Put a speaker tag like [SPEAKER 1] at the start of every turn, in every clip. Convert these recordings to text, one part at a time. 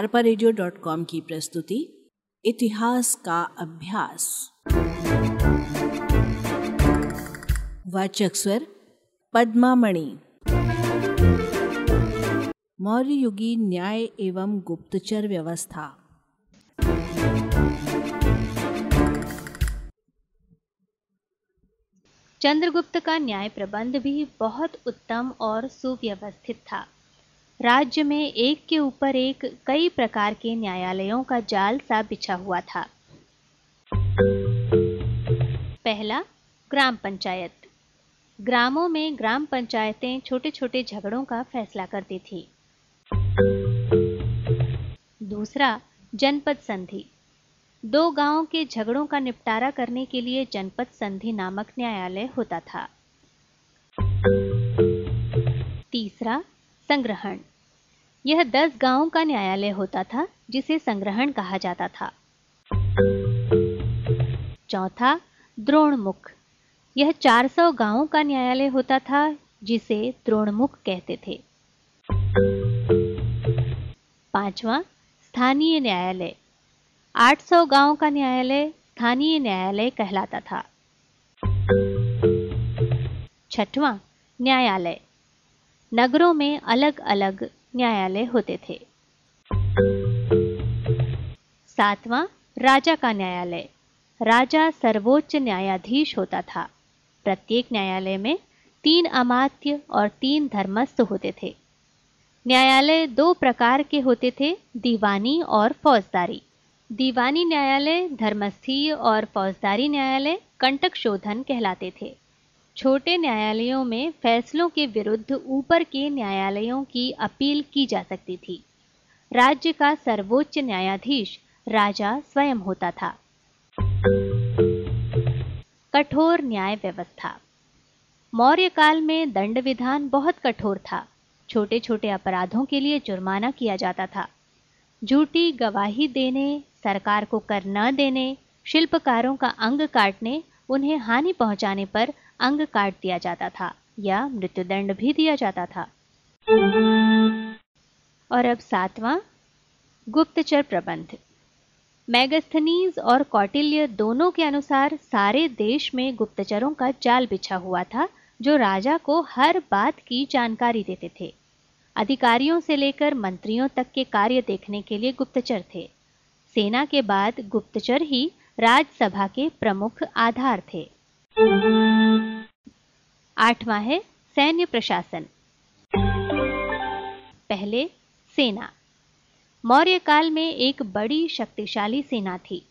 [SPEAKER 1] अरपा की प्रस्तुति, इतिहास का अभ्यास। वाचक स्वर, पद्मामणि। मौर्य युगी न्याय एवं गुप्तचर व्यवस्था।
[SPEAKER 2] चंद्रगुप्त का न्याय प्रबंध भी बहुत उत्तम और सुव्यवस्थित था। राज्य में एक के ऊपर एक कई प्रकार के न्यायालयों का जाल सा बिछा हुआ था। पहला, ग्राम पंचायत। ग्रामों में ग्राम पंचायतें छोटे छोटे झगड़ों का फैसला करती थी। दूसरा, जनपद संधि। दो गाँवों के झगड़ों का निपटारा करने के लिए जनपद संधि नामक न्यायालय होता था। तीसरा, संग्रहण। यह दस गाँवों का न्यायालय होता था, जिसे संग्रहण कहा जाता था। चौथा, द्रोणमुख। यह 400 गाँवों का न्यायालय होता था, जिसे द्रोणमुख कहते थे। पांचवा, स्थानीय न्यायालय। 800 गाँव का न्यायालय स्थानीय न्यायालय कहलाता था। छठवां, न्यायालय। नगरों में अलग अलग न्यायालय होते थे। सातवां, राजा का न्यायालय। राजा सर्वोच्च न्यायाधीश होता था। प्रत्येक न्यायालय में तीन अमात्य और तीन धर्मस्थ होते थे। न्यायालय दो प्रकार के होते थे, दीवानी और फौजदारी। दीवानी न्यायालय धर्मस्थीय और फौजदारी न्यायालय कंटक शोधन कहलाते थे। छोटे न्यायालयों में फैसलों के विरुद्ध ऊपर के न्यायालयों की अपील की जा सकती थी। राज्य का सर्वोच्च न्यायाधीश राजा स्वयं होता था। कठोर न्याय व्यवस्था। मौर्य काल में दंड विधान बहुत कठोर था। छोटे छोटे अपराधों के लिए जुर्माना किया जाता था। झूठी गवाही देने, सरकार को कर न देने, शिल्पकारों का अंग काटने, उन्हें हानि पहुँचाने पर अंग काट दिया जाता था या मृत्युदंड भी दिया जाता था। और अब सातवां, गुप्तचर प्रबंध। मैगस्थनीज और कौटिल्य दोनों के अनुसार सारे देश में गुप्तचरों का जाल बिछा हुआ था, जो राजा को हर बात की जानकारी देते थे। अधिकारियों से लेकर मंत्रियों तक के कार्य देखने के लिए गुप्तचर थे। सेना के बाद गुप्तचर ही राज्यसभा के प्रमुख आधार थे। आठवां है सैन्य प्रशासन। पहले सेना। मौर्य काल में एक बड़ी शक्तिशाली सेना थी।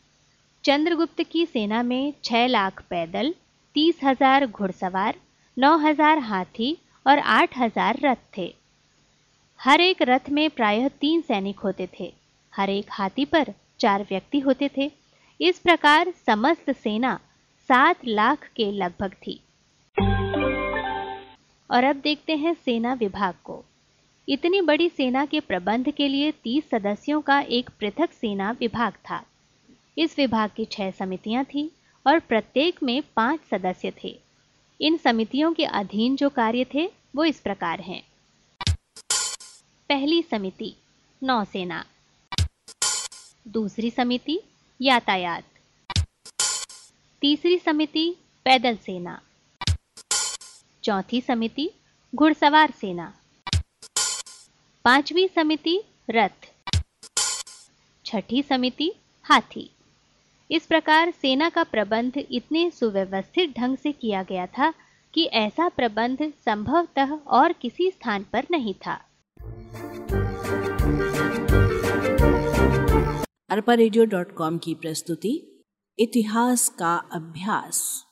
[SPEAKER 2] चंद्रगुप्त की सेना में छह लाख पैदल, तीस हज़ार घुड़सवार, नौ हज़ार हाथी और आठ हज़ार रथ थे। हर एक रथ में प्रायः तीन सैनिक होते थे। हर एक हाथी पर चार व्यक्ति होते थे। इस प्रकार समस्त सेना सात लाख के लगभग थी। और अब देखते हैं सेना विभाग को। इतनी बड़ी सेना के प्रबंध के लिए तीस सदस्यों का एक पृथक सेना विभाग था। इस विभाग की छह समितियाँ थी और प्रत्येक में पाँच सदस्य थे। इन समितियों के अधीन जो कार्य थे, वो इस प्रकार हैं। पहली समिति, नौसेना। दूसरी समिति, यातायात। तीसरी समिति, पैदल सेना। चौथी समिति, घुड़सवार सेना। पांचवी समिति, रथ। छठी समिति, हाथी। इस प्रकार सेना का प्रबंध इतने सुव्यवस्थित ढंग से किया गया था कि ऐसा प्रबंध संभवतः और किसी स्थान पर नहीं था।
[SPEAKER 1] अरपा की प्रस्तुति, इतिहास का अभ्यास।